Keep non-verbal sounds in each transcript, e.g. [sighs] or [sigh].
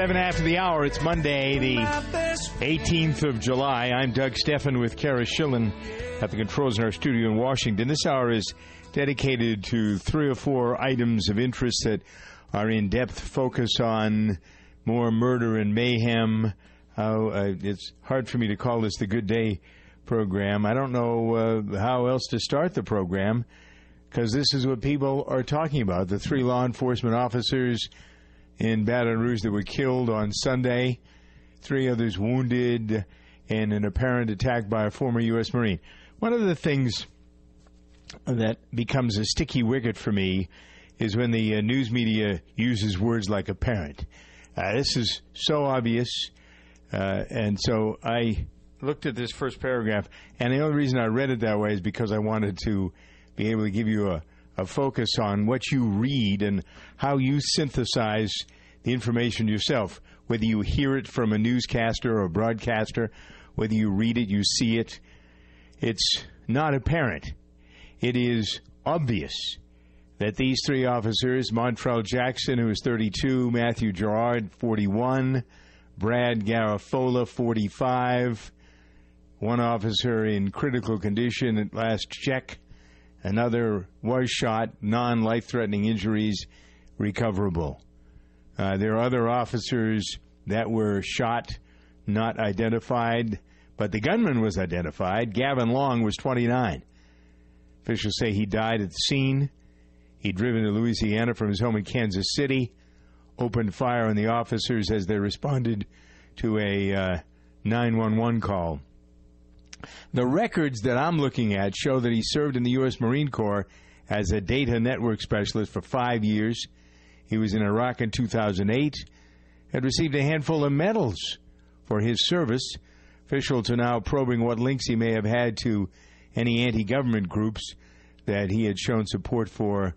Seven after the hour. It's Monday, the 18th of July. I'm Doug Stephan with Cara Schillen at the controls in our studio in Washington. This hour is dedicated to three or four items of interest that are in depth focus on more murder and mayhem. How uh, it's hard for me to call this the Good Day program. I don't know uh, how else to start the program because this is what people are talking about. The three law enforcement officers in Baton Rouge that were killed on Sunday, three others wounded, and an apparent attack by a former U.S. Marine. One of the things that becomes a sticky wicket for me is when the uh, news media uses words like apparent. Uh, this is so obvious. Uh, and so I looked at this first paragraph, and the only reason I read it that way is because I wanted to be able to give you a, a focus on what you read and how you synthesize the information yourself, whether you hear it from a newscaster or a broadcaster, whether you read it, you see it. It's not apparent. It is obvious that these three officers, Montrell Jackson, who is 32, Matthew Gerald, 41, Brad Garafola, 45, one officer in critical condition at last check, Another was shot, non life threatening injuries recoverable. Uh, there are other officers that were shot, not identified, but the gunman was identified. Gavin Long was 29. Officials say he died at the scene. He'd driven to Louisiana from his home in Kansas City, opened fire on the officers as they responded to a uh, 911 call. The records that I'm looking at show that he served in the U.S. Marine Corps as a data network specialist for five years. He was in Iraq in 2008, had received a handful of medals for his service. Officials are now probing what links he may have had to any anti government groups that he had shown support for.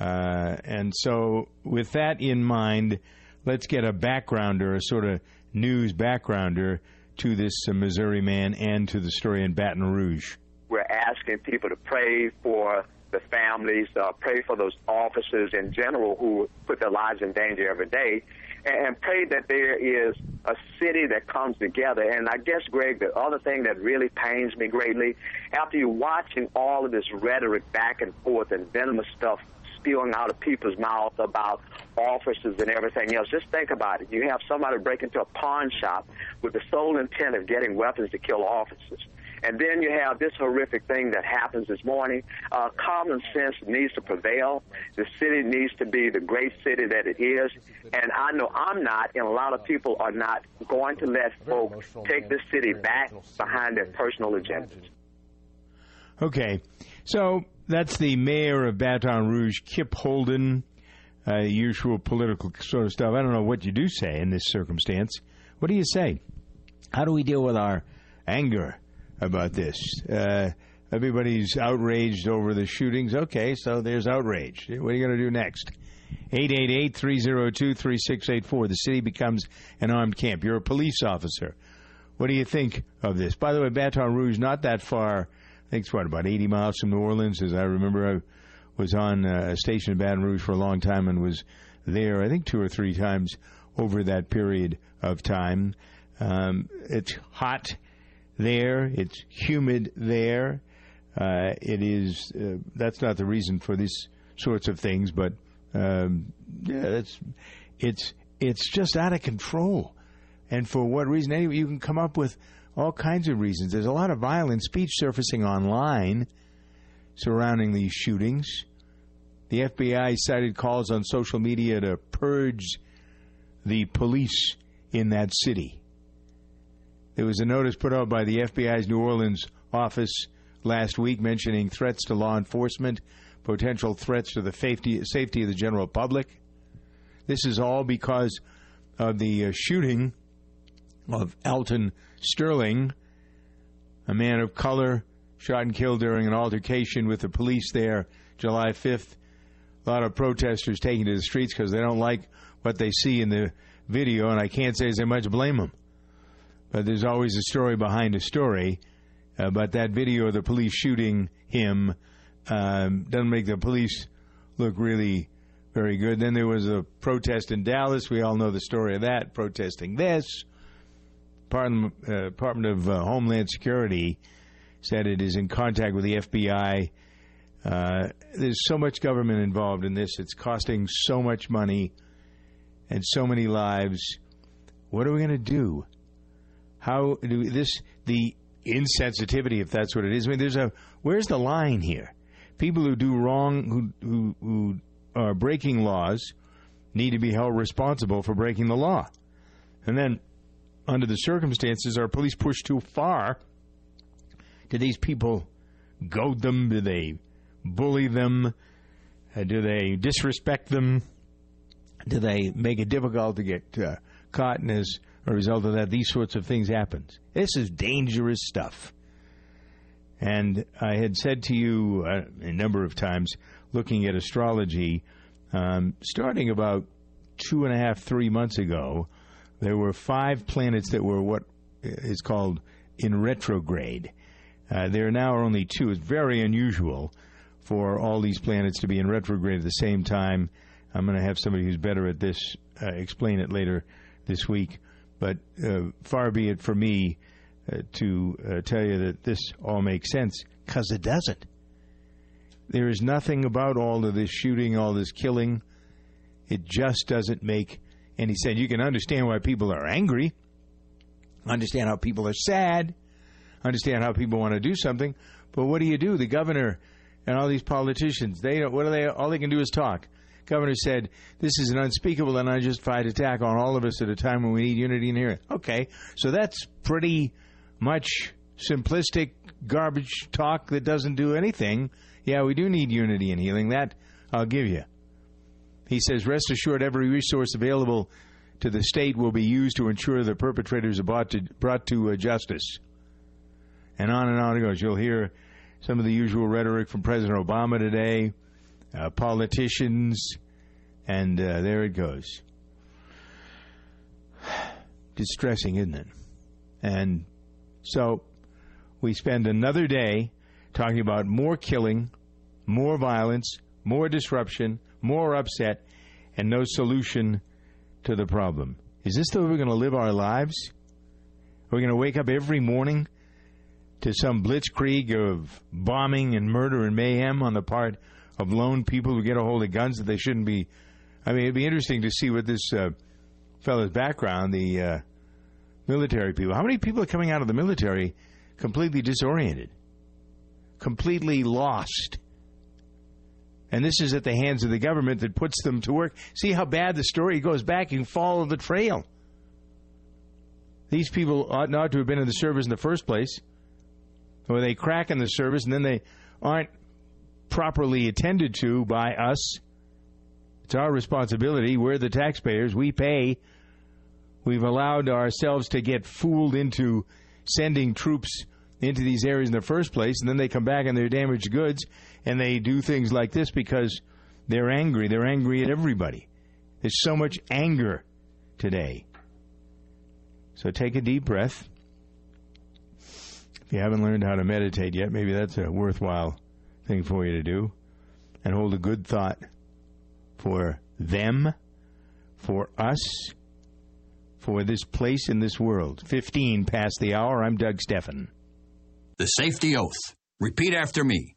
Uh, and so, with that in mind, let's get a backgrounder, a sort of news backgrounder to this uh, Missouri man and to the story in Baton Rouge. We're asking people to pray for the families, uh, pray for those officers in general who put their lives in danger every day, and pray that there is a city that comes together. And I guess, Greg, the other thing that really pains me greatly, after you're watching all of this rhetoric back and forth and venomous stuff spewing out of people's mouths about officers and everything else. Just think about it. You have somebody break into a pawn shop with the sole intent of getting weapons to kill officers. And then you have this horrific thing that happens this morning. Uh, common sense needs to prevail. The city needs to be the great city that it is. And I know I'm not, and a lot of people are not going to let folks take the city back behind their personal agendas. Okay. So that's the mayor of Baton Rouge, Kip Holden. Uh, usual political sort of stuff. I don't know what you do say in this circumstance. What do you say? How do we deal with our anger about this? Uh, everybody's outraged over the shootings. Okay, so there's outrage. What are you going to do next? 888 302 3684. The city becomes an armed camp. You're a police officer. What do you think of this? By the way, Baton Rouge, not that far it's what about 80 miles from New Orleans. As I remember, I was on uh, a station in Baton Rouge for a long time and was there. I think two or three times over that period of time. Um, it's hot there. It's humid there. Uh, it is. Uh, that's not the reason for these sorts of things, but um, yeah, it's it's it's just out of control. And for what reason? Anyway, you can come up with all kinds of reasons. There's a lot of violent speech surfacing online surrounding these shootings. The FBI cited calls on social media to purge the police in that city. There was a notice put out by the FBI's New Orleans office last week mentioning threats to law enforcement, potential threats to the safety, safety of the general public. This is all because of the uh, shooting of Alton Sterling, a man of color, shot and killed during an altercation with the police there July 5th. A lot of protesters taking to the streets because they don't like what they see in the video, and I can't say as I much blame them. But there's always a story behind a story. Uh, but that video of the police shooting him um, doesn't make the police look really Very good. Then there was a protest in Dallas. We all know the story of that, protesting this. Department, uh, Department of uh, Homeland Security said it is in contact with the FBI. Uh, there's so much government involved in this. It's costing so much money and so many lives. What are we going to do? How do this the insensitivity, if that's what it is? I mean, there's a where's the line here? People who do wrong, who who, who are breaking laws, need to be held responsible for breaking the law. And then, under the circumstances, are police pushed too far? Do these people goad them? Do they bully them? Uh, do they disrespect them? Do they make it difficult to get uh, caught? And as a result of that, these sorts of things happen. This is dangerous stuff. And I had said to you uh, a number of times, looking at astrology, um, starting about two and a half, three months ago, there were five planets that were what is called in retrograde. Uh, there are now are only two. It's very unusual for all these planets to be in retrograde at the same time. I'm going to have somebody who's better at this uh, explain it later this week. But uh, far be it for me uh, to uh, tell you that this all makes sense, because it doesn't. There is nothing about all of this shooting, all this killing. It just doesn't make any said, You can understand why people are angry, understand how people are sad, understand how people want to do something. But what do you do? The governor and all these politicians, they don't, what do they? All they can do is talk. Governor said this is an unspeakable and unjustified attack on all of us at a time when we need unity and hearing. Okay, so that's pretty much simplistic garbage talk that doesn't do anything. Yeah, we do need unity and healing. That I'll give you. He says, rest assured, every resource available to the state will be used to ensure the perpetrators are brought to, brought to uh, justice. And on and on it goes. You'll hear some of the usual rhetoric from President Obama today, uh, politicians, and uh, there it goes. [sighs] Distressing, isn't it? And so we spend another day talking about more killing, more violence, more disruption, more upset, and no solution to the problem. Is this the way we're going to live our lives? Are we going to wake up every morning to some blitzkrieg of bombing and murder and mayhem on the part of lone people who get a hold of guns that they shouldn't be? I mean, it'd be interesting to see what this uh, fellow's background, the uh, military people. How many people are coming out of the military completely disoriented, completely lost? And this is at the hands of the government that puts them to work. See how bad the story goes back. Can follow the trail. These people ought not to have been in the service in the first place. Or they crack in the service and then they aren't properly attended to by us. It's our responsibility. We're the taxpayers. We pay. We've allowed ourselves to get fooled into sending troops into these areas in the first place, and then they come back and they're damaged goods, and they do things like this because they're angry. They're angry at everybody. There's so much anger today. So take a deep breath. If you haven't learned how to meditate yet, maybe that's a worthwhile thing for you to do. And hold a good thought for them, for us, for this place in this world. 15 past the hour. I'm Doug Stephan. The safety oath. Repeat after me.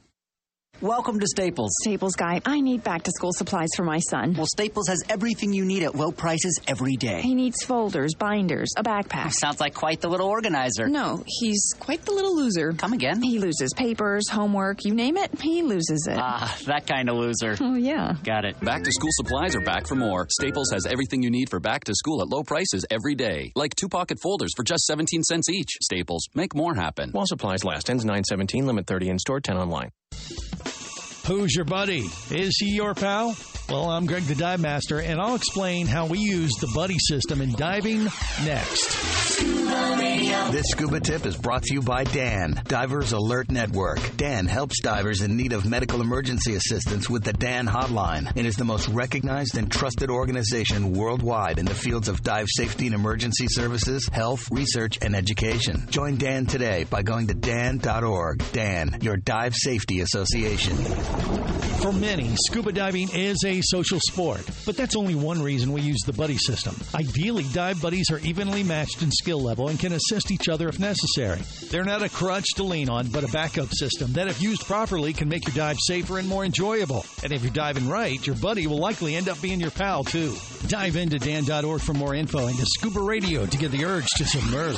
Welcome to Staples. Staples guy, I need back to school supplies for my son. Well, Staples has everything you need at low prices every day. He needs folders, binders, a backpack. Sounds like quite the little organizer. No, he's quite the little loser. Come again? He loses papers, homework, you name it, he loses it. Ah, that kind of loser. Oh, yeah. Got it. Back to school supplies are back for more. Staples has everything you need for back to school at low prices every day. Like two pocket folders for just 17 cents each. Staples, make more happen. While supplies last. Ends 917, limit 30 in store, 10 online. Who's your buddy? Is he your pal? Well, I'm Greg the Dive Master, and I'll explain how we use the buddy system in diving next. This scuba tip is brought to you by Dan, Divers Alert Network. Dan helps divers in need of medical emergency assistance with the Dan Hotline and is the most recognized and trusted organization worldwide in the fields of dive safety and emergency services, health, research, and education. Join Dan today by going to dan.org. Dan, your dive safety association. For many, scuba diving is a social sport, but that's only one reason we use the buddy system. Ideally, dive buddies are evenly matched in skill level and can assist each other if necessary. They're not a crutch to lean on, but a backup system that, if used properly, can make your dive safer and more enjoyable. And if you're diving right, your buddy will likely end up being your pal, too. Dive into dan.org for more info and to Scuba Radio to get the urge to submerge.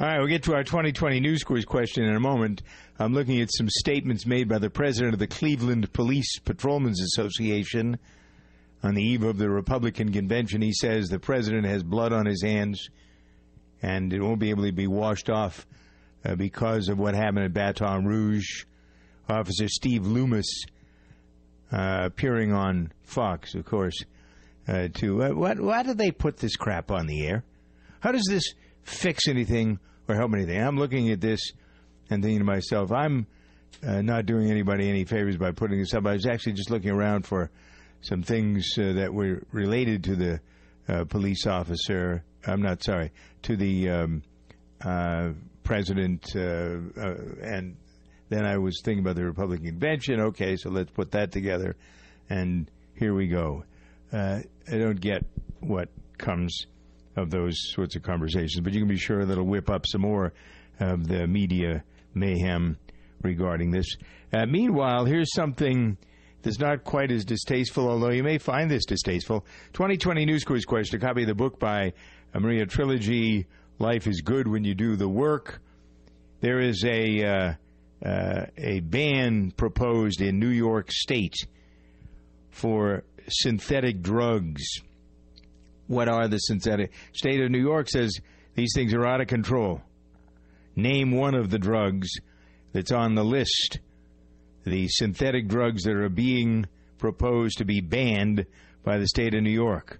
All right, we'll get to our 2020 News Quiz question in a moment. I'm looking at some statements made by the president of the Cleveland Police Patrolmen's Association on the eve of the Republican convention. He says the president has blood on his hands and it won't be able to be washed off uh, because of what happened at Baton Rouge. Officer Steve Loomis uh, appearing on Fox, of course, uh, to what? Why do they put this crap on the air? How does this fix anything or help anything? I'm looking at this and thinking to myself, I'm uh, not doing anybody any favors by putting this up. I was actually just looking around for some things uh, that were related to the uh, police officer. I'm not sorry to the um, uh, president, uh, uh, and then I was thinking about the Republican convention. Okay, so let's put that together, and here we go. I don't get what comes of those sorts of conversations, but you can be sure that it'll whip up some more of the media mayhem regarding this. Uh, meanwhile, here's something that's not quite as distasteful, although you may find this distasteful. 2020 News Quiz question, a copy of the book by Maria Trilogy, Life is Good When You Do the Work. There is a, uh, uh, a ban proposed in New York State for synthetic drugs. What are the synthetic? State of New York says these things are out of control. Name one of the drugs that's on the list. The synthetic drugs that are being proposed to be banned by the state of New York.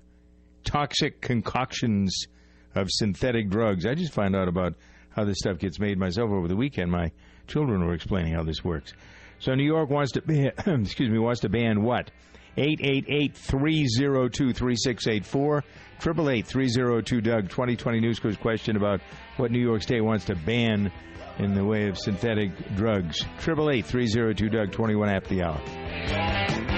Toxic concoctions of synthetic drugs. I just found out about how this stuff gets made myself over the weekend. My children were explaining how this works. So New York wants to ban, [coughs] excuse me, wants to ban what? 888-302-3684. 888-302-DOUG. 2020 News Quiz question about what New York State wants to ban in the way of synthetic drugs. 888-302-DOUG. 21 after the hour.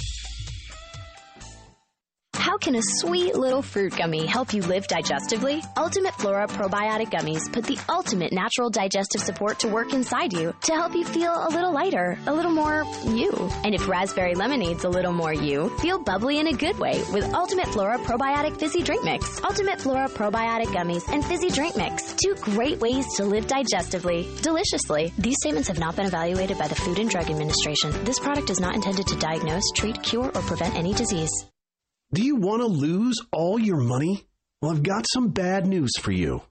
How can a sweet little fruit gummy help you live digestively? Ultimate Flora Probiotic Gummies put the ultimate natural digestive support to work inside you to help you feel a little lighter, a little more you. And if raspberry lemonade's a little more you, feel bubbly in a good way with Ultimate Flora Probiotic Fizzy Drink Mix. Ultimate Flora Probiotic Gummies and Fizzy Drink Mix. Two great ways to live digestively, deliciously. These statements have not been evaluated by the Food and Drug Administration. This product is not intended to diagnose, treat, cure, or prevent any disease. Do you want to lose all your money? Well, I've got some bad news for you.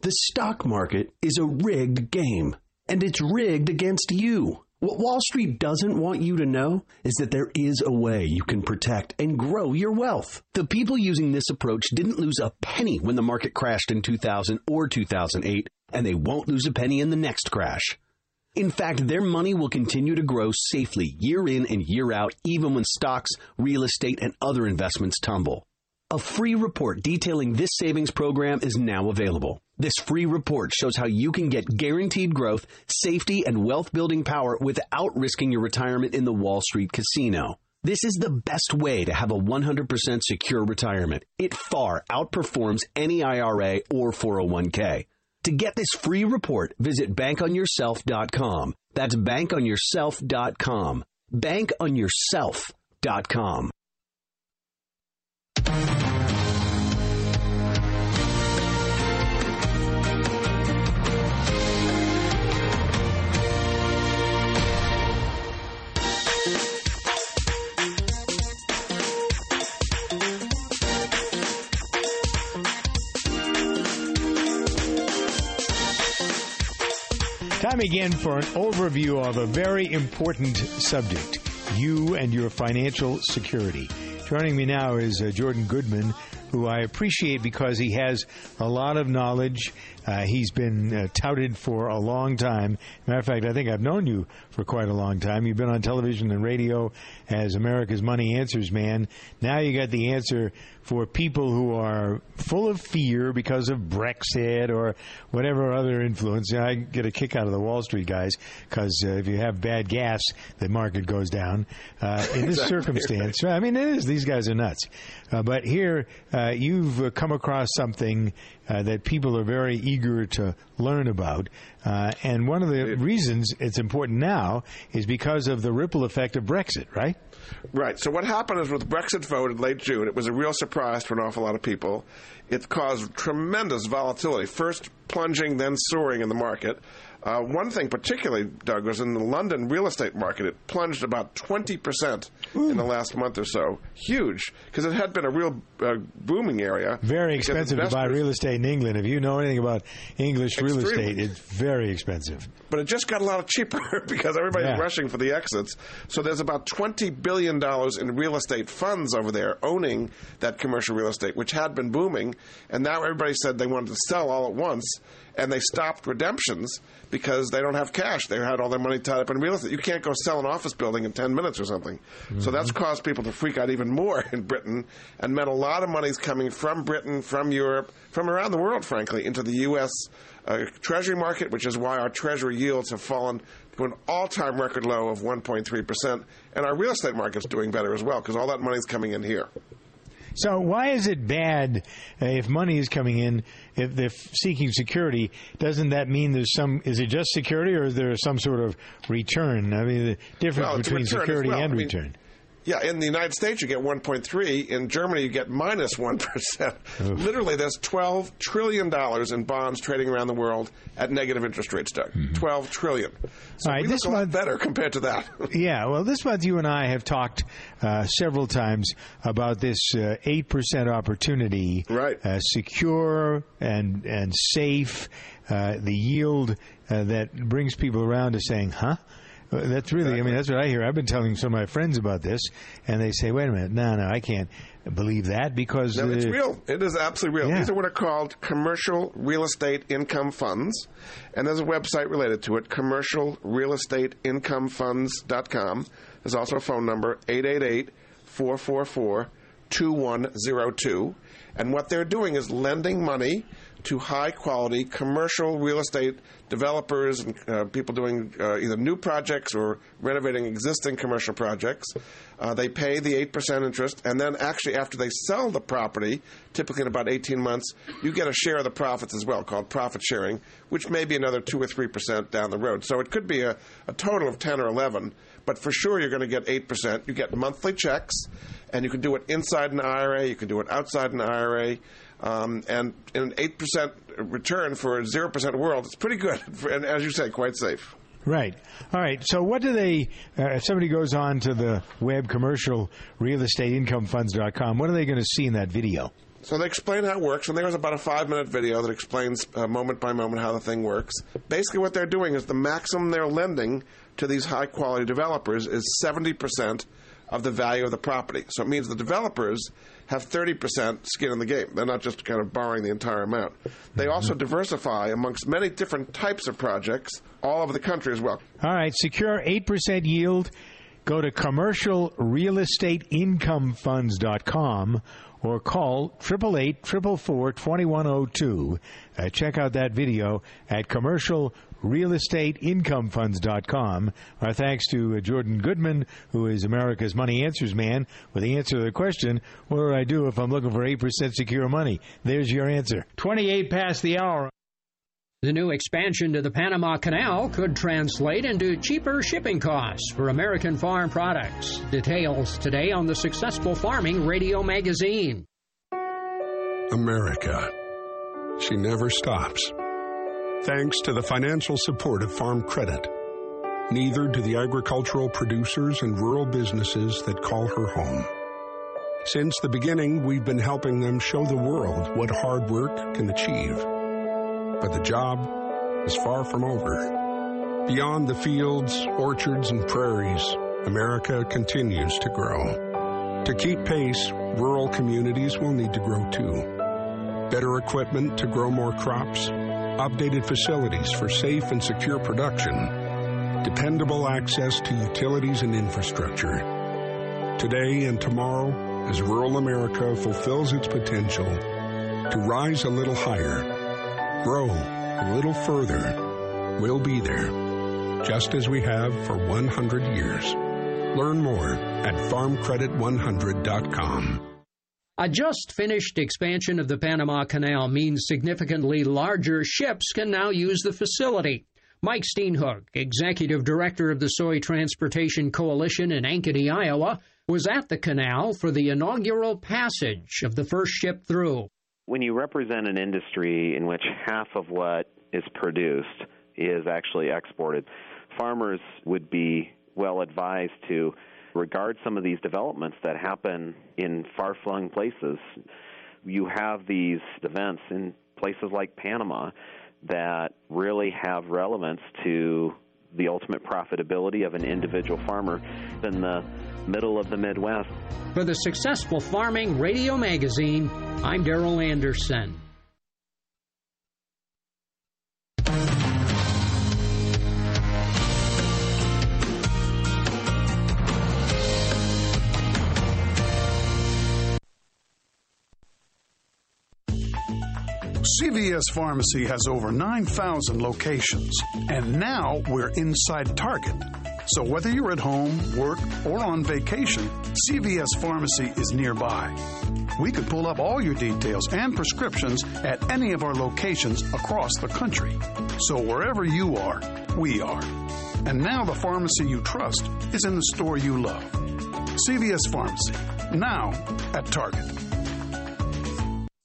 The stock market is a rigged game, and it's rigged against you. What Wall Street doesn't want you to know is that there is a way you can protect and grow your wealth. The people using this approach didn't lose a penny when the market crashed in 2000 or 2008, and they won't lose a penny in the next crash. In fact, their money will continue to grow safely year in and year out, even when stocks, real estate, and other investments tumble. A free report detailing this savings program is now available. This free report shows how you can get guaranteed growth, safety, and wealth building power without risking your retirement in the Wall Street casino. This is the best way to have a 100% secure retirement. It far outperforms any IRA or 401k. To get this free report, visit bankonyourself.com. That's bankonyourself.com. Bankonyourself.com. Time again for an overview of a very important subject you and your financial security. Joining me now is uh, Jordan Goodman, who I appreciate because he has a lot of knowledge. Uh, he's been uh, touted for a long time. Matter of fact, I think I've known you for quite a long time. You've been on television and radio as America's Money Answers man. Now you got the answer for people who are full of fear because of Brexit or whatever other influence. You know, I get a kick out of the Wall Street guys because uh, if you have bad gas, the market goes down. Uh, in this circumstance, I mean, it is. These guys are nuts. Uh, but here, uh, you've come across something uh, that people are very eager to learn about. Uh, and one of the reasons it's important now is because of the ripple effect of Brexit, right? Right. So what happened is with Brexit vote in late June, it was a real surprise to an awful lot of people. It caused tremendous volatility, first plunging, then soaring in the market. Uh, one thing particularly, Doug, was in the London real estate market. It plunged about 20% in the last month or so. Huge, because it had been a real uh, booming area. Very expensive to buy real estate in England. If you know anything about English real Extremely. estate, it's very expensive. but it just got a lot cheaper [laughs] because everybody's Yeah. rushing for the exits. So there's about twenty billion dollars in real estate funds over there owning that commercial real estate, which had been booming, and now everybody said they wanted to sell all at once, and they stopped redemptions because they don't have cash. They had all their money tied up in real estate. You can't go sell an office building in ten minutes or something. So that's caused people to freak out even more [laughs] in Britain, and meant a lot of money's coming from Britain, from Europe, from around the world, frankly, into the U.S. Uh, Treasury market, which is why our Treasury yields have fallen to an all-time record low of 1.3 percent, and our real estate market's doing better as well because all that money's coming in here. So why is it bad uh, if money is coming in if they're seeking security? Doesn't that mean there's some? Is it just security, or is there some sort of return? I mean, the difference Well, between security well. and I mean, return. Yeah, in the United States you get 1.3. In Germany you get minus 1. Literally, there's 12 trillion dollars in bonds trading around the world at negative interest rates, Doug. 12 trillion. So Mm-hmm. All right, this lot better compared to that. [laughs] Yeah, well, this month you and I have talked uh, several times about this uh, eight percent opportunity, right? Uh, secure and and safe, uh, the yield uh, that brings people around to saying, "Huh." That's really, I mean, that's what I hear. I've been telling some of my friends about this, and they say, "Wait a minute, no, no, I can't believe that because No, it's uh, real. It is absolutely real. Yeah. These are what are called commercial real estate income funds. And there's a website related to it, commercialrealestateincomefunds.com. There's also a phone number, 888-444-2102. And what they're doing is lending money to high quality commercial real estate developers and uh, people doing uh, either new projects or renovating existing commercial projects. Uh, they pay the 8% interest, and then actually, after they sell the property, typically in about 18 months, you get a share of the profits as well, called profit sharing, which may be another 2 or 3% down the road. So it could be a, a total of 10 or 11, but for sure you're going to get 8%. You get monthly checks, and you can do it inside an IRA, you can do it outside an IRA. Um, and an 8% return for a 0% world, it's pretty good. [laughs] And as you say, quite safe. Right. All right. So, what do they? Uh, if somebody goes on to the web commercial real estate income funds.com, what are they going to see in that video? So they explain how it works, and there's about a five minute video that explains uh, moment by moment how the thing works. Basically, what they're doing is the maximum they're lending to these high quality developers is 70% of the value of the property. So it means the developers have 30% skin in the game. They're not just kind of borrowing the entire amount. They also diversify amongst many different types of projects all over the country as well. All right, secure 8% yield. Go to commercialrealestateincomefunds.com or call 888-444-2102. Uh, check out that video at commercialrealestateincomefunds.com. Our thanks to uh, Jordan Goodman, who is America's Money Answers man, with the answer to the question, what do I do if I'm looking for 8% secure money? There's your answer. 28 past the hour. The new expansion to the Panama Canal could translate into cheaper shipping costs for American farm products. Details today on the Successful Farming Radio magazine. America. She never stops. Thanks to the financial support of Farm Credit. Neither do the agricultural producers and rural businesses that call her home. Since the beginning, we've been helping them show the world what hard work can achieve. But the job is far from over. Beyond the fields, orchards, and prairies, America continues to grow. To keep pace, rural communities will need to grow too. Better equipment to grow more crops, updated facilities for safe and secure production, dependable access to utilities and infrastructure. Today and tomorrow, as rural America fulfills its potential to rise a little higher, grow a little further, we'll be there, just as we have for 100 years. Learn more at farmcredit100.com. A just finished expansion of the Panama Canal means significantly larger ships can now use the facility. Mike Steenhoek, executive director of the Soy Transportation Coalition in Ankeny, Iowa, was at the canal for the inaugural passage of the first ship through. When you represent an industry in which half of what is produced is actually exported, farmers would be well advised to regard some of these developments that happen in far flung places. You have these events in places like Panama that really have relevance to the ultimate profitability of an individual farmer in the middle of the Midwest. For the Successful Farming Radio Magazine, I'm Daryl Anderson. CVS Pharmacy has over 9,000 locations, and now we're inside Target. So whether you're at home, work, or on vacation, CVS Pharmacy is nearby. We could pull up all your details and prescriptions at any of our locations across the country. So wherever you are, we are. And now the pharmacy you trust is in the store you love. CVS Pharmacy, now at Target.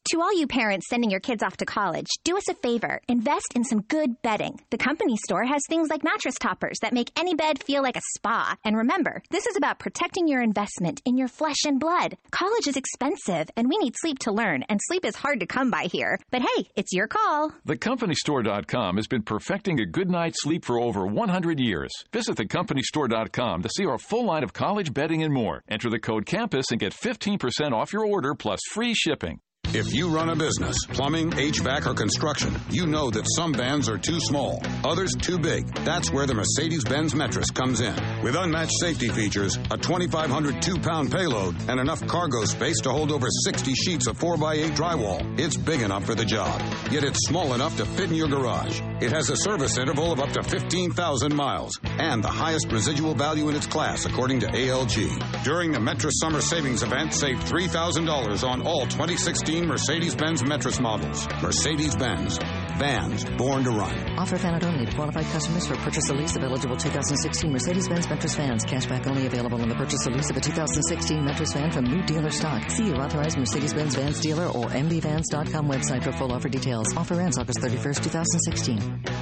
To all you parents sending your kids off to college, do us a favor. Invest in some good bedding. The company store has things like mattress toppers that make any bed feel like a spa. And remember, this is about protecting your investment in your flesh and blood. College is expensive, and we need sleep to learn, and sleep is hard to come by here. But hey, it's your call. TheCompanyStore.com has been perfecting a good night's sleep for over 100 years. Visit TheCompanyStore.com to see our full line of college bedding and more. Enter the code CAMPUS and get 15% off your order plus free shipping. If you run a business, plumbing, HVAC, or construction, you know that some vans are too small, others too big. That's where the Mercedes Benz Metris comes in. With unmatched safety features, a 2,500 two pound payload, and enough cargo space to hold over 60 sheets of 4x8 drywall, it's big enough for the job. Yet it's small enough to fit in your garage. It has a service interval of up to 15,000 miles and the highest residual value in its class, according to ALG. During the Metris Summer Savings Event, save $3,000 on all 2016 Mercedes Benz Metris models. Mercedes Benz. Vans born to run. Offer valid only to qualified customers for purchase or lease of eligible 2016 Mercedes-Benz Metris vans. Cashback only available on the purchase or lease of a 2016 Metris van from new dealer stock. See your authorized Mercedes-Benz Vans dealer or mbvans.com website for full offer details. Offer ends August 31st, 2016.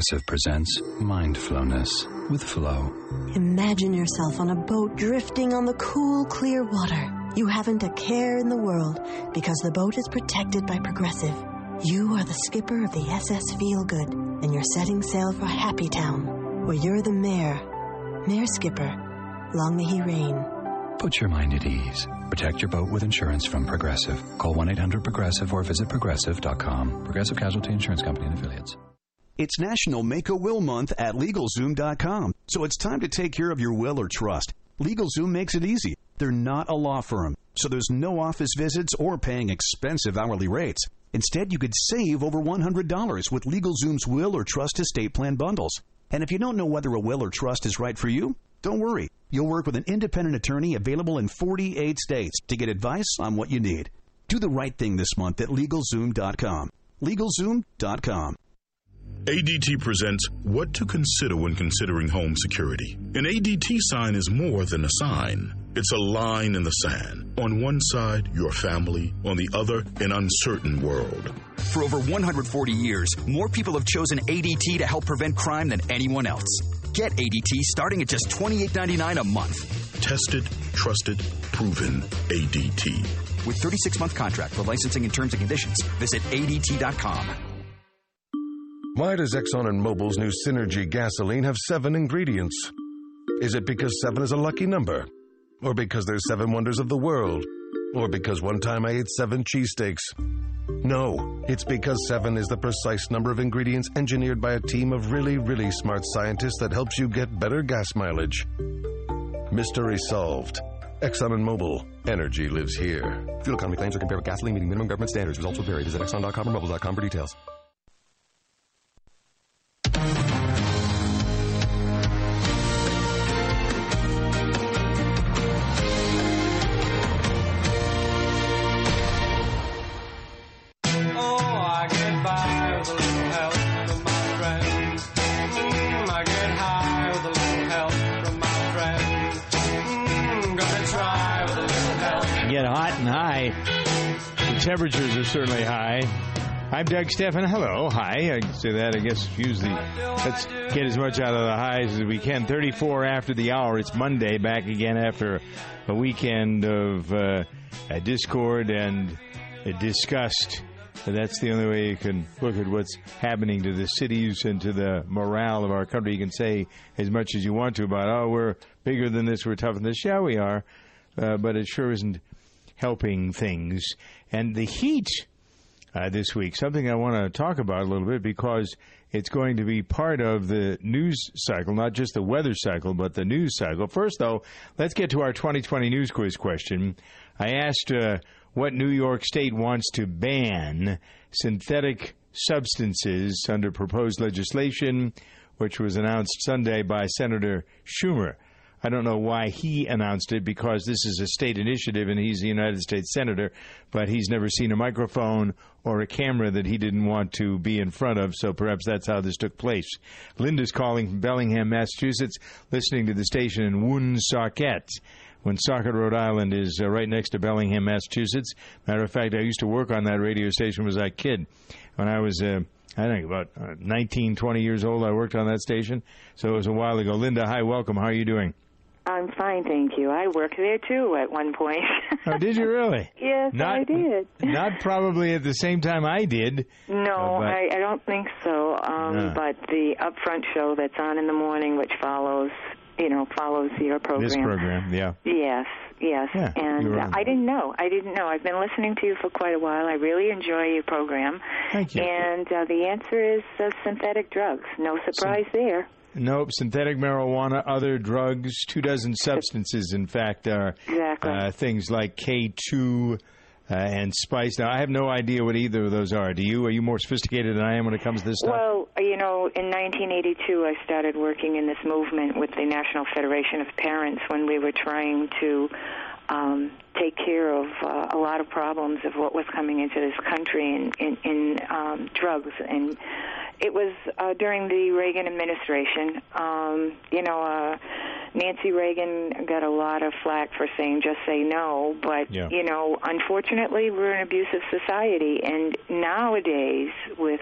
Progressive presents Mindfulness with Flow. Imagine yourself on a boat drifting on the cool, clear water. You haven't a care in the world because the boat is protected by Progressive. You are the skipper of the SS Feelgood, and you're setting sail for Happy Town, where you're the mayor. Mayor Skipper, long may he reign. Put your mind at ease. Protect your boat with insurance from Progressive. Call 1 800 Progressive or visit progressive.com. Progressive Casualty Insurance Company and Affiliates. It's National Make a Will Month at LegalZoom.com, so it's time to take care of your will or trust. LegalZoom makes it easy. They're not a law firm, so there's no office visits or paying expensive hourly rates. Instead, you could save over $100 with LegalZoom's will or trust estate plan bundles. And if you don't know whether a will or trust is right for you, don't worry. You'll work with an independent attorney available in 48 states to get advice on what you need. Do the right thing this month at LegalZoom.com. LegalZoom.com. ADT presents What to Consider When Considering Home Security. An ADT sign is more than a sign. It's a line in the sand. On one side, your family. On the other, an uncertain world. For over 140 years, more people have chosen ADT to help prevent crime than anyone else. Get ADT starting at just $28.99 a month. Tested, trusted, proven ADT. With 36 month contract for licensing and terms and conditions, visit ADT.com. Why does Exxon and Mobil's new Synergy gasoline have seven ingredients? Is it because seven is a lucky number? Or because there's seven wonders of the world? Or because one time I ate seven cheesesteaks? No, it's because seven is the precise number of ingredients engineered by a team of really, really smart scientists that helps you get better gas mileage. Mystery solved. Exxon and Mobil. Energy lives here. Fuel economy claims are compared with gasoline meeting minimum government standards. Results will vary. Visit Exxon.com or Mobil.com for details. Temperatures are certainly high. I'm Doug Stephan. Hello. Hi. I can say that. I guess usually let's get as much out of the highs as we can. 34 after the hour. It's Monday. Back again after a weekend of uh, discord and disgust. And that's the only way you can look at what's happening to the cities and to the morale of our country. You can say as much as you want to about, oh, we're bigger than this, we're tougher than this. Yeah, we are. Uh, but it sure isn't helping things. And the heat uh, this week, something I want to talk about a little bit because it's going to be part of the news cycle, not just the weather cycle, but the news cycle. First, though, let's get to our 2020 news quiz question. I asked uh, what New York State wants to ban synthetic substances under proposed legislation, which was announced Sunday by Senator Schumer. I don't know why he announced it because this is a state initiative and he's a United States Senator, but he's never seen a microphone or a camera that he didn't want to be in front of, so perhaps that's how this took place. Linda's calling from Bellingham, Massachusetts, listening to the station in Woonsocket. when Woonsocket, Rhode Island is uh, right next to Bellingham, Massachusetts. Matter of fact, I used to work on that radio station as a kid. When I was uh, I think about uh, 19, 20 years old, I worked on that station. So it was a while ago. Linda, hi, welcome. How are you doing? I'm fine, thank you. I worked there too at one point. [laughs] oh, did you really? [laughs] yes, not, I did. [laughs] not probably at the same time I did. No, uh, I, I don't think so. Um, No. But the upfront show that's on in the morning, which follows, you know, follows your program. This program, yeah. Yes, yes. Yeah, and uh. I didn't know. I didn't know. I've been listening to you for quite a while. I really enjoy your program. Thank you. And uh, the answer is uh, synthetic drugs. No surprise there. Nope. Synthetic marijuana, other drugs, two dozen substances, in fact, are exactly. uh, things like K2 uh, and spice. Now, I have no idea what either of those are. Do you? Are you more sophisticated than I am when it comes to this stuff? Well, you know, in 1982, I started working in this movement with the National Federation of Parents when we were trying to um, take care of uh, a lot of problems of what was coming into this country in, in, in um, drugs. And it was uh, during the Reagan administration. Um, you know, uh, Nancy Reagan got a lot of flack for saying just say no, but Yeah. you know, unfortunately, we're an abusive society, and nowadays with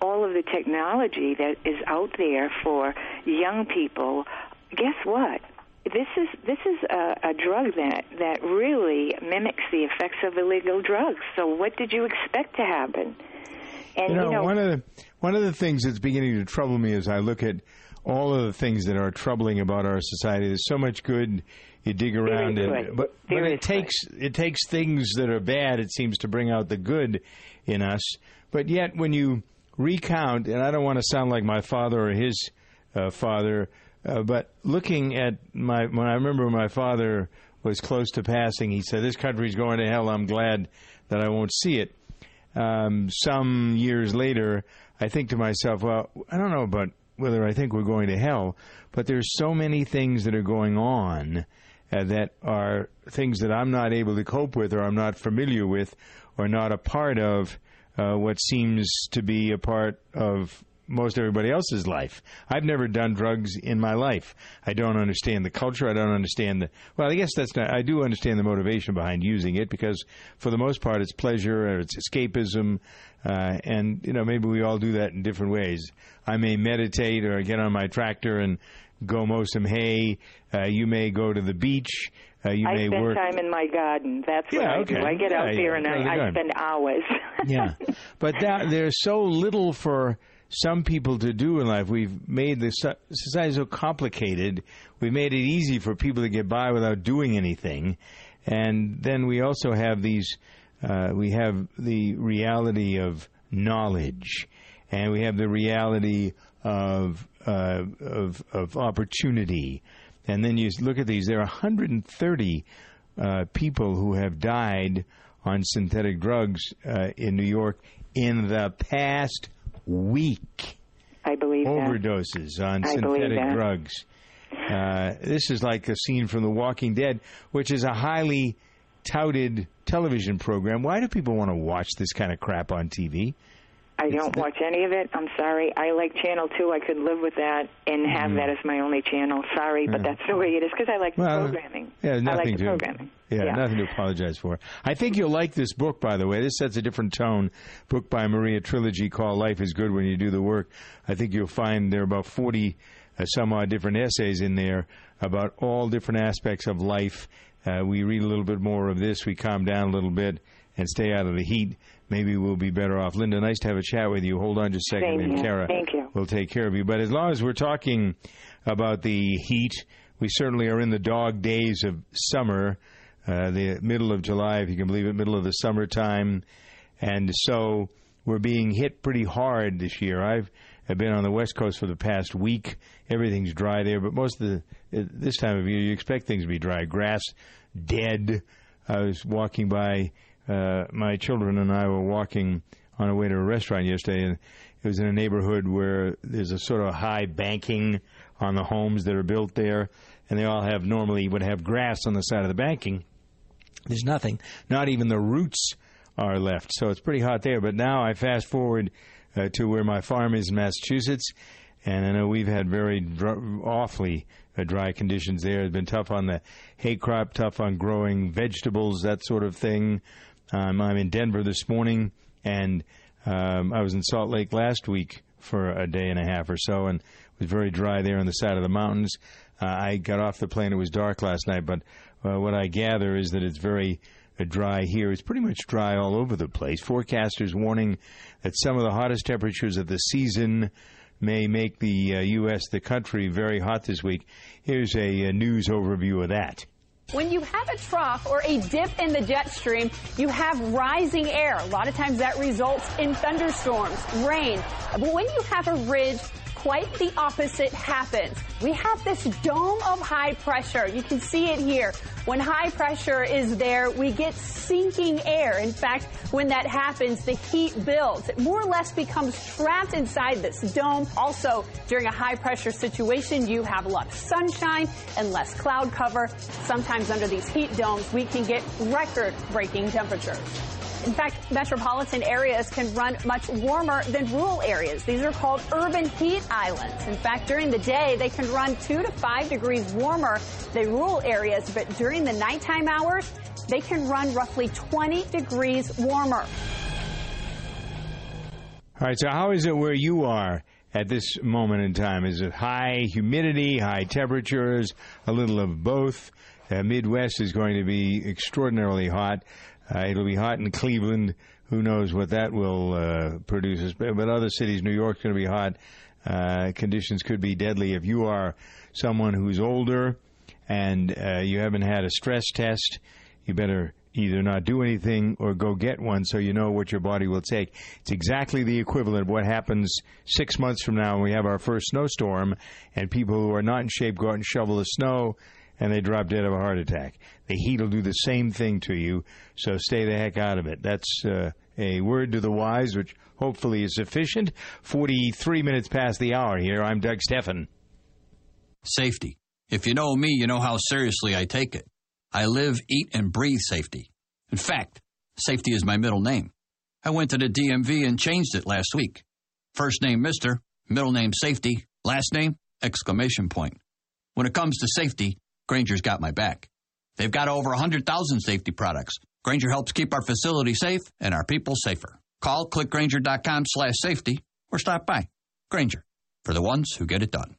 all of the technology that is out there for young people, guess what? This is this is a, a drug that that really mimics the effects of illegal drugs. So, what did you expect to happen? And you know, one of the one of the things that's beginning to trouble me as I look at all of the things that are troubling about our society. There's so much good. You dig around it, but but it takes it takes things that are bad. It seems to bring out the good in us. But yet, when you recount, and I don't want to sound like my father or his uh, father, uh, but looking at my when I remember my father was close to passing, he said, "This country's going to hell. I'm glad that I won't see it." um, some years later, I think to myself, well, I don't know about whether I think we're going to hell, but there's so many things that are going on uh, that are things that I'm not able to cope with or I'm not familiar with or not a part of uh, what seems to be a part of most everybody else's life. I've never done drugs in my life. I don't understand the culture. I don't understand the. Well, I guess that's not. I do understand the motivation behind using it because, for the most part, it's pleasure or it's escapism, uh, and you know maybe we all do that in different ways. I may meditate or get on my tractor and go mow some hay. Uh, you may go to the beach. Uh, you I may spend work. time in my garden. That's what Yeah, I okay. do. I get Yeah, out yeah, there and I, I spend hours. [laughs] yeah, but that, there's so little for some people to do in life. We've made the society so complicated. We've made it easy for people to get by without doing anything, and then we also have these. Uh, we have the reality of knowledge, and we have the reality of uh, of, of opportunity. And then you look at these. There are 130 uh, people who have died on synthetic drugs uh, in New York in the past week. I believe that. overdoses on I synthetic drugs. Uh, this is like a scene from The Walking Dead, which is a highly touted television program. Why do people want to watch this kind of crap on TV? I don't watch any of it. I'm sorry. I like Channel 2. I could live with that and have Mhm. that as my only channel. Sorry, but that's the way it is because I like the Well, programming. Yeah, I nothing like to programming. Yeah, Yeah. nothing to apologize for. I think you'll like this book, by the way. This sets a different tone. Book by Maria Trilogy called "Life Is Good When You Do the Work." I think you'll find there are about forty uh, some odd different essays in there about all different aspects of life. Uh, we read a little bit more of this. We calm down a little bit and stay out of the heat. Maybe we'll be better off. Linda, nice to have a chat with you. Hold on just a second, Same and. Cara Thank you. We'll take care of you. But as long as we're talking about the heat, we certainly are in the dog days of summer, uh, the middle of July, if you can believe it, middle of the summertime. And so we're being hit pretty hard this year. I've, I've been on the West Coast for the past week. Everything's dry there, but most of the, uh, this time of year, you expect things to be dry. Grass dead. I was walking by, uh, my children and I were walking on our way to a restaurant yesterday, and it was in a neighborhood where there's a sort of high banking on the homes that are built there, and they all have normally would have grass on the side of the banking. There's nothing, not even the roots are left, so it's pretty hot there. But now I fast forward uh, to where my farm is in Massachusetts, and I know we've had very dr- awfully uh, dry conditions there. It's been tough on the hay crop, tough on growing vegetables, that sort of thing. Um, I'm in Denver this morning, and um, I was in Salt Lake last week for a day and a half or so, and it was very dry there on the side of the mountains. Uh, I got off the plane; it was dark last night, but uh, what I gather is that it's very uh, dry here. It's pretty much dry all over the place. Forecasters warning that some of the hottest temperatures of the season may make the uh, U.S. the country very hot this week. Here's a, uh news overview of that. When you have a trough or a dip in the jet stream, you have rising air. A lot of times that results in thunderstorms, rain. But when you have a ridge, quite the opposite happens. We have this dome of high pressure. You can see it here. When high pressure is there, we get sinking air. In fact, when that happens, the heat builds. It more or less becomes trapped inside this dome. Also, during a high pressure situation, you have a lot of sunshine and less cloud cover. Sometimes under these heat domes, we can get record breaking temperatures. In fact, metropolitan areas can run much warmer than rural areas. These are called urban heat islands. In fact, during the day, they can run two to five degrees warmer than rural areas, but during the nighttime hours, they can run roughly 20 degrees warmer. All right, so how is it where you are at this moment in time? Is it high humidity, high temperatures, a little of both? Uh, Midwest is going to be extraordinarily hot. Uh, it'll be hot in Cleveland. Who knows what that will uh, produce? But other cities, New York's going to be hot. Uh, conditions could be deadly. If you are someone who's older and uh, you haven't had a stress test, you better either not do anything or go get one so you know what your body will take. It's exactly the equivalent of what happens six months from now when we have our first snowstorm and people who are not in shape go out and shovel the snow and they drop dead of a heart attack. The heat will do the same thing to you, so stay the heck out of it. That's uh, a word to the wise, which hopefully is sufficient. 43 minutes past the hour here. I'm Doug Stephan. Safety. If you know me, you know how seriously I take it. I live, eat, and breathe safety. In fact, safety is my middle name. I went to the DMV and changed it last week. First name Mr., middle name Safety, last name exclamation point. When it comes to safety, Grainger's got my back. They've got over 100,000 safety products. Grainger helps keep our facility safe and our people safer. Call clickgrainger.com slash safety or stop by. Grainger, for the ones who get it done.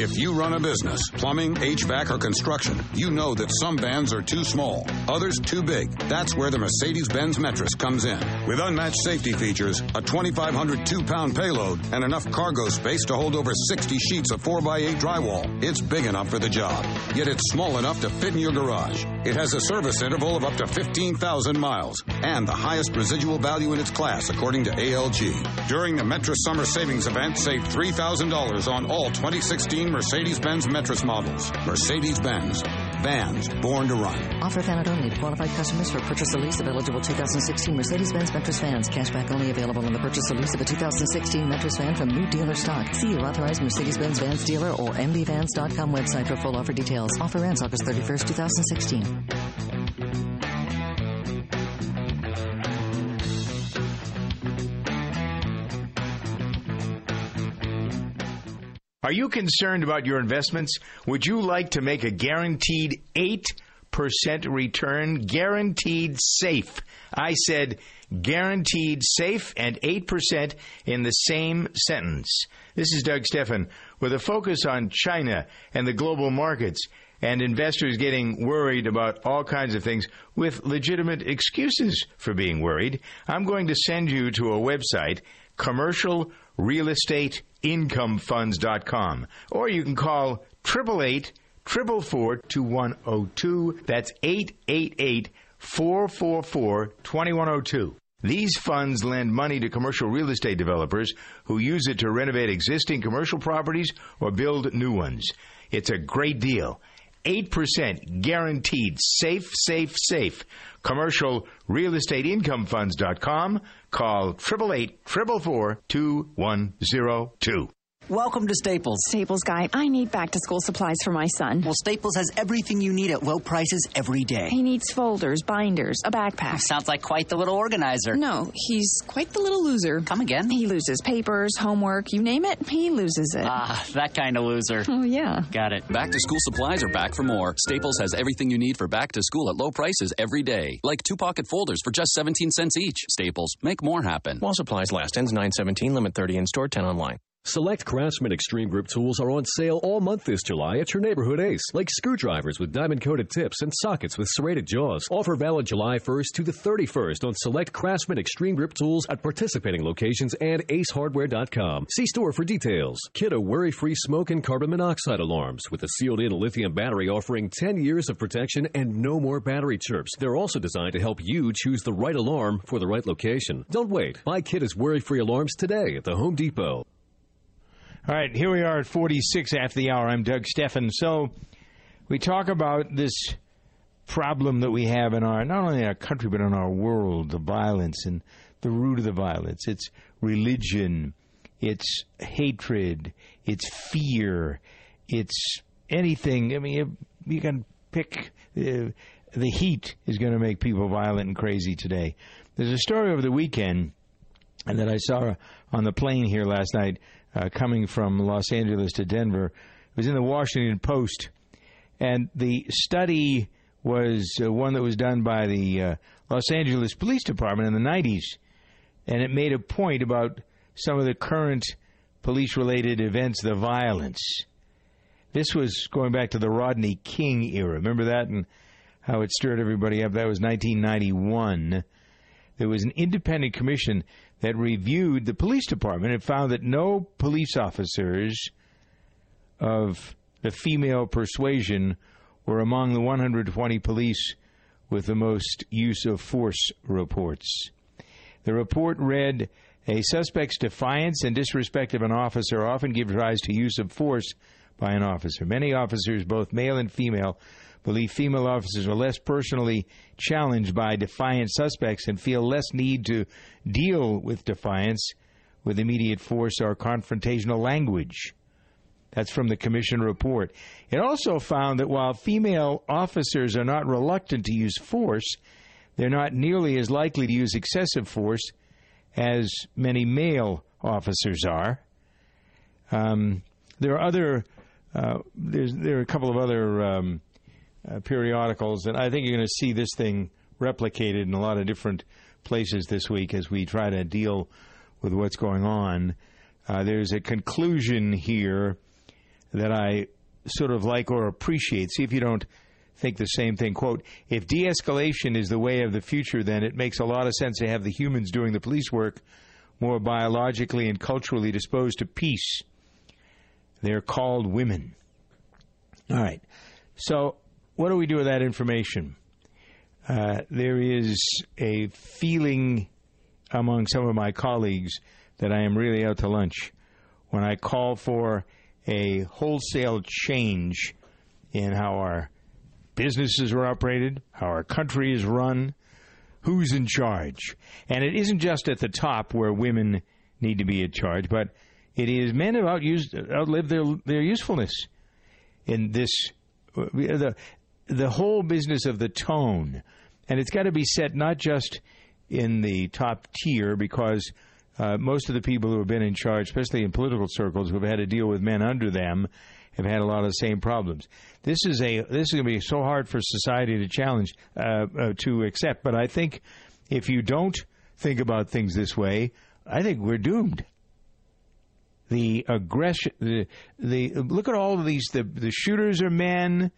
If you run a business, plumbing, HVAC, or construction, you know that some vans are too small, others too big. That's where the Mercedes Benz Metris comes in. With unmatched safety features, a 2,500 two pound payload, and enough cargo space to hold over 60 sheets of 4x8 drywall, it's big enough for the job. Yet it's small enough to fit in your garage. It has a service interval of up to 15,000 miles and the highest residual value in its class, according to ALG. During the Metris Summer Savings Event, save $3,000 on all 2016 Mercedes Benz Metris models. Mercedes Benz. Vans born to run. Offer valid only to qualified customers for purchase or lease of eligible 2016 Mercedes Benz Metris vans. Cashback only available on the purchase or lease of a 2016 Metris van from new dealer stock. See your authorized Mercedes Benz Vans dealer or MBVans.com website for full offer details. Offer ends August 31st, 2016. Are you concerned about your investments? Would you like to make a guaranteed 8% return? Guaranteed safe. I said guaranteed safe and 8% in the same sentence. This is Doug Stephan with a focus on China and the global markets and investors getting worried about all kinds of things with legitimate excuses for being worried. I'm going to send you to a website, commercial real estate incomefunds.com or you can call 888 444 2102 that's 888 444 2102 these funds lend money to commercial real estate developers who use it to renovate existing commercial properties or build new ones. It's a great deal 8% guaranteed. Safe safe safe. Commercial real estate incomefunds.com call 888 444 2102 Welcome to Staples. Staples guy, I need back to school supplies for my son. Well, Staples has everything you need at low prices every day. He needs folders, binders, a backpack. Sounds like quite the little organizer. No, he's quite the little loser. Come again? He loses papers, homework, you name it, he loses it. Ah, that kind of loser. Oh, yeah. Got it. Back to school supplies are back for more. Staples has everything you need for back to school at low prices every day. Like two pocket folders for just 17 cents each. Staples, make more happen. While supplies last, ends 917, limit 30 in store, 10 online. Select Craftsman Extreme Grip tools are on sale all month this July at your neighborhood Ace, like screwdrivers with diamond coated tips and sockets with serrated jaws. Offer valid July 1st to the 31st on select Craftsman Extreme Grip tools at participating locations and acehardware.com. See store for details. Kidde worry free smoke and carbon monoxide alarms with a sealed in lithium battery offering 10 years of protection and no more battery chirps. They're also designed to help you choose the right alarm for the right location. Don't wait. Buy Kidde's worry free alarms today at the Home Depot. All right, here we are at 46 after the hour. I'm Doug Stephan. So we talk about this problem that we have in our, not only in our country, but in our world, the violence and the root of the violence. It's religion, it's hatred, it's fear, it's anything. I mean, you, you can pick. Uh, the heat is going to make people violent and crazy today. There's a story over the weekend and that I saw on the plane here last night uh, coming from Los Angeles to Denver. It was in the Washington Post, and the study was uh, one that was done by the uh, Los Angeles Police Department in the 90s, and it made a point about some of the current police related events, the violence. This was going back to the Rodney King era. Remember that and how it stirred everybody up? That was 1991. There was an independent commission that reviewed the police department and found that no police officers of the female persuasion were among the 120 police with the most use of force reports. The report read A suspect's defiance and disrespect of an officer often gives rise to use of force by an officer. Many officers, both male and female, believe female officers are less personally challenged by defiant suspects and feel less need to deal with defiance with immediate force or confrontational language. That's from the commission report. It also found that while female officers are not reluctant to use force, they're not nearly as likely to use excessive force as many male officers are. Um, there are other. Uh, there are a couple of other um, uh, periodicals, and I think you're going to see this thing replicated in a lot of different places this week as we try to deal with what's going on. Uh, there's a conclusion here that I sort of like or appreciate. See if you don't think the same thing. Quote, if de escalation is the way of the future, then it makes a lot of sense to have the humans doing the police work more biologically and culturally disposed to peace. They're called women. All right. So what do we do with that information? Uh, there is a feeling among some of my colleagues that I am really out to lunch when I call for a wholesale change in how our businesses are operated, how our country is run, who's in charge. And it isn't just at the top where women need to be in charge, but it is men have outlived their, their usefulness in this. The, the whole business of the tone, and it's got to be set not just in the top tier because uh, most of the people who have been in charge, especially in political circles, who have had to deal with men under them, have had a lot of the same problems. This is a this is going to be so hard for society to challenge uh, uh, to accept. But I think if you don't think about things this way, I think we're doomed. The aggression, the the look at all of these. The the shooters are men.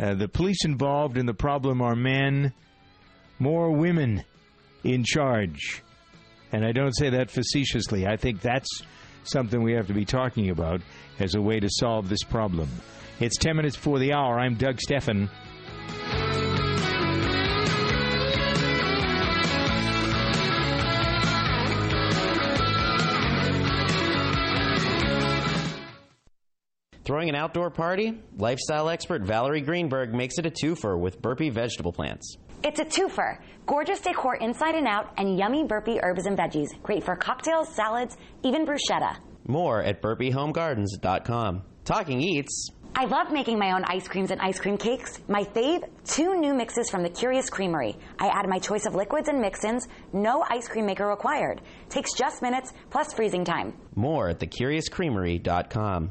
Uh, the police involved in the problem are men, more women in charge. And I don't say that facetiously. I think that's something we have to be talking about as a way to solve this problem. It's 10 minutes before the hour. I'm Doug Stephan. Throwing an outdoor party? Lifestyle expert Valerie Greenberg makes it a twofer with Burpee vegetable plants. It's a twofer. Gorgeous decor inside and out, and yummy Burpee herbs and veggies. Great for cocktails, salads, even bruschetta. More at burpeehomegardens.com. Talking eats. I love making my own ice creams and ice cream cakes. My fave, two new mixes from the Curious Creamery. I add my choice of liquids and mix-ins, no ice cream maker required. Takes just minutes, plus freezing time. More at thecuriouscreamery.com.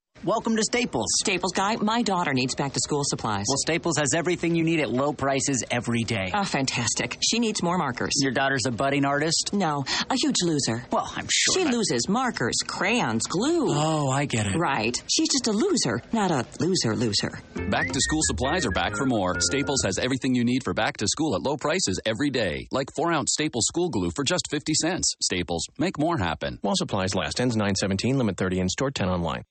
Welcome to Staples. Staples guy, my daughter needs back to school supplies. Well, Staples has everything you need at low prices every day. Oh, fantastic. She needs more markers. Your daughter's a budding artist? No, a huge loser. Well, I'm sure. She that- loses markers, crayons, glue. Oh, I get it. Right. She's just a loser, not a loser loser. Back to school supplies are back for more. Staples has everything you need for back to school at low prices every day. Like 4 ounce Staples school glue for just 50 cents. Staples, make more happen. While supplies last. Ends 917, limit 30 in store, 10 online.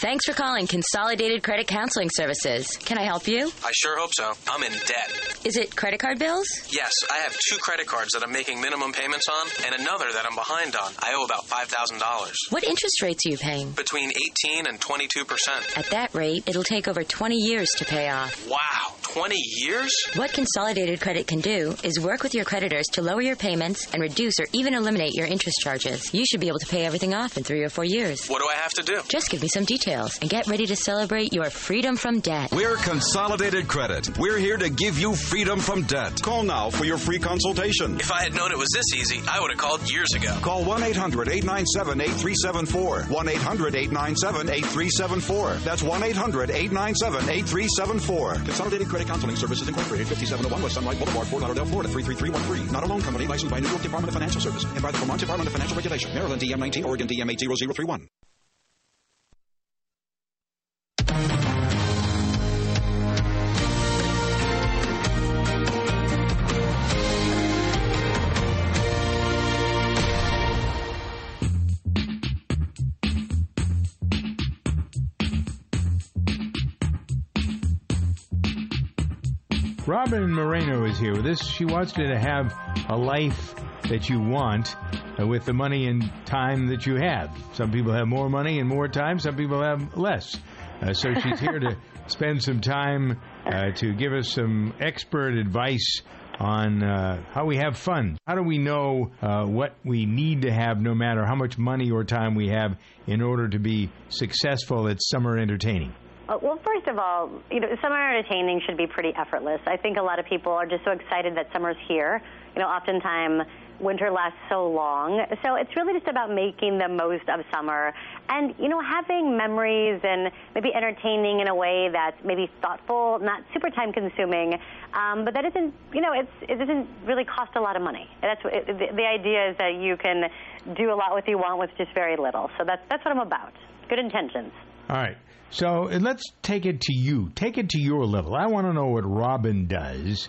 Thanks for calling Consolidated Credit Counseling Services. Can I help you? I sure hope so. I'm in debt. Is it credit card bills? Yes, I have two credit cards that I'm making minimum payments on and another that I'm behind on. I owe about $5,000. What interest rates are you paying? Between 18 and 22%. At that rate, it'll take over 20 years to pay off. Wow, 20 years? What Consolidated Credit can do is work with your creditors to lower your payments and reduce or even eliminate your interest charges. You should be able to pay everything off in three or four years. What do I have to do? Just give me some details and get ready to celebrate your freedom from debt. We're Consolidated Credit. We're here to give you freedom from debt. Call now for your free consultation. If I had known it was this easy, I would have called years ago. Call 1 800 897 8374. 1 800 897 8374. That's 1 800 897 8374. Consolidated Credit Counseling Services Incorporated, 5701 West Sunrise Boulevard, Fort Lauderdale, Florida, 33313. Not a loan company licensed by New York Department of Financial Services and by the Vermont Department of Financial Regulation. Maryland DM 19, Oregon DM 80031. Robyn Moreno is here with us. She wants you to have a life that you want uh, with the money and time that you have. Some people have more money and more time, some people have less. Uh, so she's here to [laughs] spend some time uh, to give us some expert advice on uh, how we have fun. How do we know uh, what we need to have, no matter how much money or time we have, in order to be successful at summer entertaining? Uh, Well, first of all, you know, summer entertaining should be pretty effortless. I think a lot of people are just so excited that summer's here. You know, oftentimes winter lasts so long. So it's really just about making the most of summer and, you know, having memories and maybe entertaining in a way that's maybe thoughtful, not super time consuming, um, but that isn't, you know, it's, it doesn't really cost a lot of money. That's it, the, the idea is that you can do a lot with you want with just very little. So that's, that's what I'm about. Good intentions. All right. So uh, let's take it to you. Take it to your level. I want to know what Robyn does.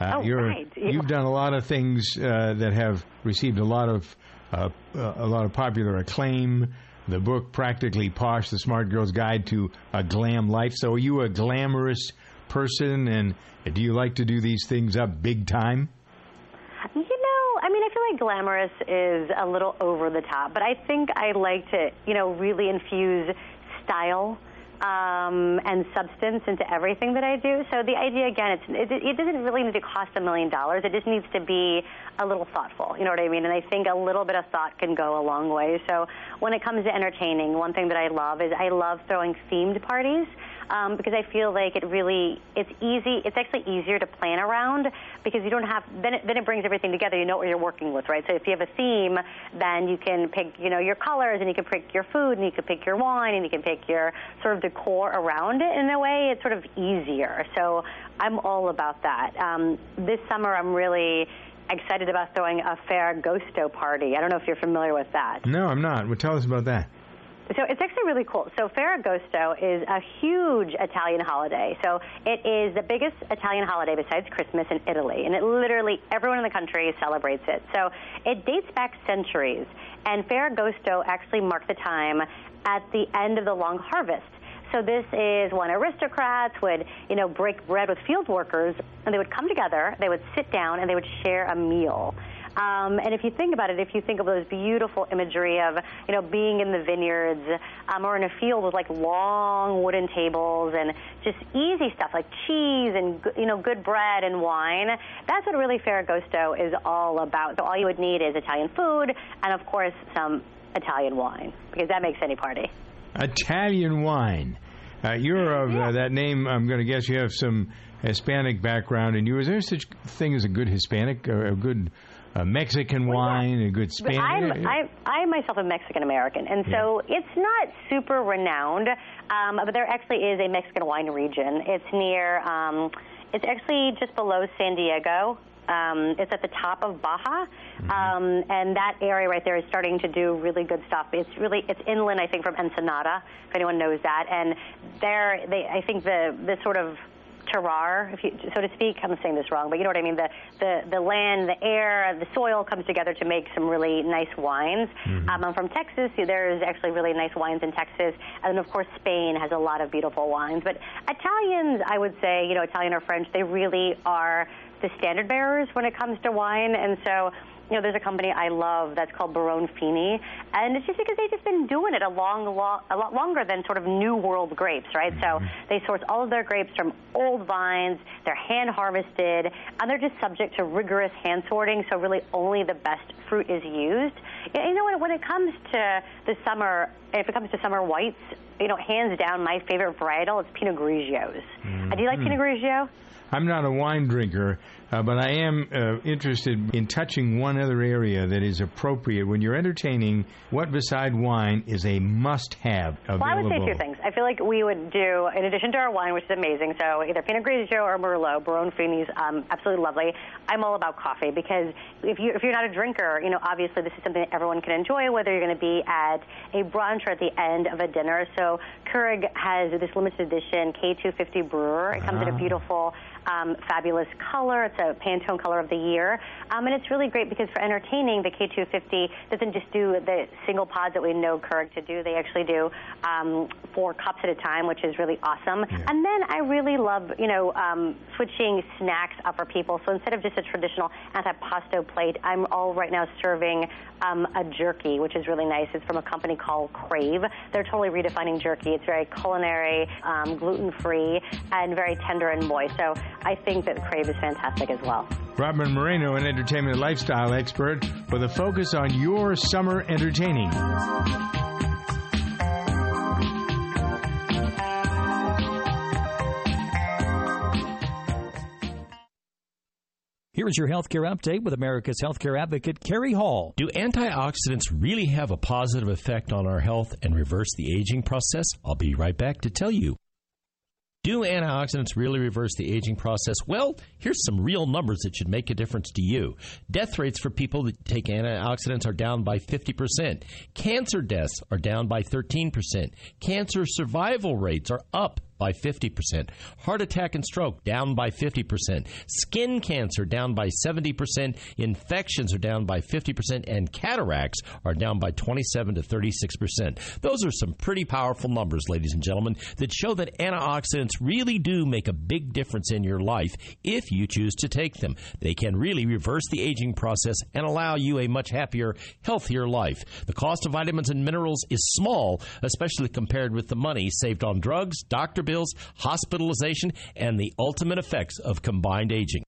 Uh, Oh, you're, right. Yeah. You've done a lot of things uh, that have received a lot of uh, uh, a lot of popular acclaim. The book, Practically Posh: The Smart Girl's Guide to a Glam Life. So, are you a glamorous person, and do you like to do these things up big time? You know, I mean, I feel like glamorous is a little over the top, but I think I like to, you know, really infuse style um, and substance into everything that I do. So the idea, again, it, it doesn't really need to cost a million dollars. It just needs to be a little thoughtful. You know what I mean? And I think a little bit of thought can go a long way. So when it comes to entertaining, one thing that I love is I love throwing themed parties um, because I feel like it really it's easy. It's actually easier to plan around because you don't have then it, then it brings everything together. You know what you're working with, right? So if you have a theme, then you can pick you know your colors and you can pick your food and you can pick your wine and you can pick your sort of decor around it. In a way, it's sort of easier. So I'm all about that. Um, this summer, I'm really excited about throwing a Ferragosto party. I don't know if you're familiar with that. No, I'm not. Well, tell us about that. So it's actually really cool. So Ferragosto is a huge Italian holiday. So it is the biggest Italian holiday besides Christmas in Italy, and it literally everyone in the country celebrates it. So it dates back centuries, and Ferragosto actually marked the time at the end of the long harvest. So this is when aristocrats would, you know, break bread with field workers, and they would come together, they would sit down, and they would share a meal. Um, and if you think about it, if you think of those beautiful imagery of, you know, being in the vineyards um, or in a field with like long wooden tables and just easy stuff like cheese and, you know, good bread and wine, that's what really Ferragosto is all about. So all you would need is Italian food and, of course, some Italian wine because that makes any party. Italian wine. Uh, you're of uh, that name. I'm going to guess you have some Hispanic background in you. Is there such thing as a good Hispanic or a good uh, Mexican wine, a good Spanish? I'm, I, I myself am Mexican American, and so it's not super renowned, um, but there actually is a Mexican wine region. It's near, um, it's actually just below San Diego. Um, it's at the top of Baja, um, and that area right there is starting to do really good stuff. It's really it's inland, I think, from Ensenada, if anyone knows that. And there, they, I think the the sort of terroir, if you, so to speak. I'm saying this wrong, but you know what I mean. The the the land, the air, the soil comes together to make some really nice wines. Um, I'm from Texas. so There's actually really nice wines in Texas, and of course Spain has a lot of beautiful wines. But Italians, I would say, you know, Italian or French, they really are the standard bearers when it comes to wine, and so you know, there's a company I love that's called Barone Fini, and it's just because they've just been doing it a long, long, a lot longer than sort of new world grapes, right? So they source all of their grapes from old vines, they're hand harvested, and they're just subject to rigorous hand sorting. So really, only the best fruit is used. You know, when, when it comes to the summer, if it comes to summer whites, you know, hands down, my favorite varietal is Pinot Grigios. Uh, do you like Mhm. Pinot Grigio? I'm not a wine drinker, uh, but I am uh, interested in touching one other area that is appropriate when you're entertaining. What beside wine is a must-have available? Well, I would say two things. I feel like we would do, in addition to our wine, which is amazing, so either Pinot Grigio or Merlot, Barone Fini's um, absolutely lovely. I'm all about coffee because if you if you're not a drinker, you know, obviously this is something that everyone can enjoy, whether you're going to be at a brunch or at the end of a dinner. So Keurig has this limited edition K250 brewer. It comes in Ah. a beautiful um, fabulous color. It's a Pantone color of the year. Um, and it's really great because for entertaining, the K250 doesn't just do the single pods that we know Keurig to do. They actually do um, four cups at a time, which is really awesome. And then I really love, you know, um, switching snacks up for people. So instead of just a traditional antipasto plate, I'm all right now serving um, a jerky, which is really nice. It's from a company called Crave. They're totally redefining jerky. It's very culinary, um, gluten-free, and very tender and moist. So I think that Crave is fantastic as well. Robyn Moreno, an entertainment lifestyle expert, with a focus on your summer entertaining. Here is your healthcare update with America's healthcare advocate, Carrie Hall. Do antioxidants really have a positive effect on our health and reverse the aging process? I'll be right back to tell you. Do antioxidants really reverse the aging process? Well, here's some real numbers that should make a difference to you. Death rates for people that take antioxidants are down by 50%. Cancer deaths are down by 13%. Cancer survival rates are up by 50%. Heart attack and stroke down by 50%. Skin cancer down by 70%. Infections are down by 50%. And cataracts are down by 27 to 36%. Those are some pretty powerful numbers, ladies and gentlemen, that show that antioxidants really do make a big difference in your life if you choose to take them. They can really reverse the aging process and allow you a much happier, healthier life. The cost of vitamins and minerals is small, especially compared with the money saved on drugs, doctor bills, hospitalization, and the ultimate effects of combined aging.